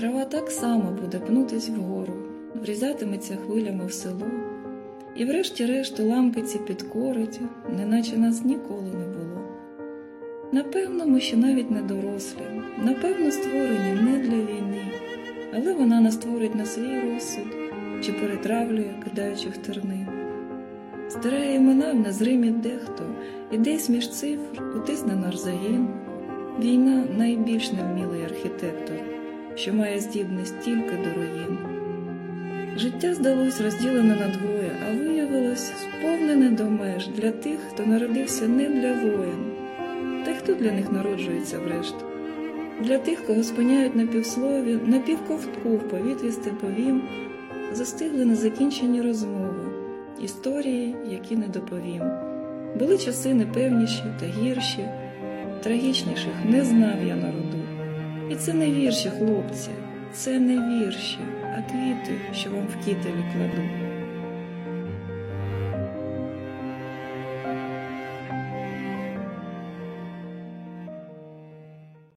Трава так само буде пнутись вгору, врізатиметься хвилями в село, і врешті-решт уламкиці підкорить, неначе нас ніколи не було. Напевно, ми ще навіть не дорослі, напевно, створені не для війни, але вона нас створить на свій розсуд чи перетравлює, кидаючи в терни. Стирає імена в незримі дехто, і десь між цифр утисне наш загін. Війна найбільш невмілий архітектор, що має здібність тільки до руїн. Життя здалось розділене на двоє, а виявилось сповнене до меж для тих, хто народився не для воїн, та хто для них народжується врешт, для тих, кого спиняють на півслові, на півковтку в повітрі степовім, застигли незакінчені розмови, історії, які не доповім. Були часи непевніші та гірші, трагічніших не знав я народу. І це не вірші, хлопці, це не вірші, а квіти, що вам в кітелі кладу.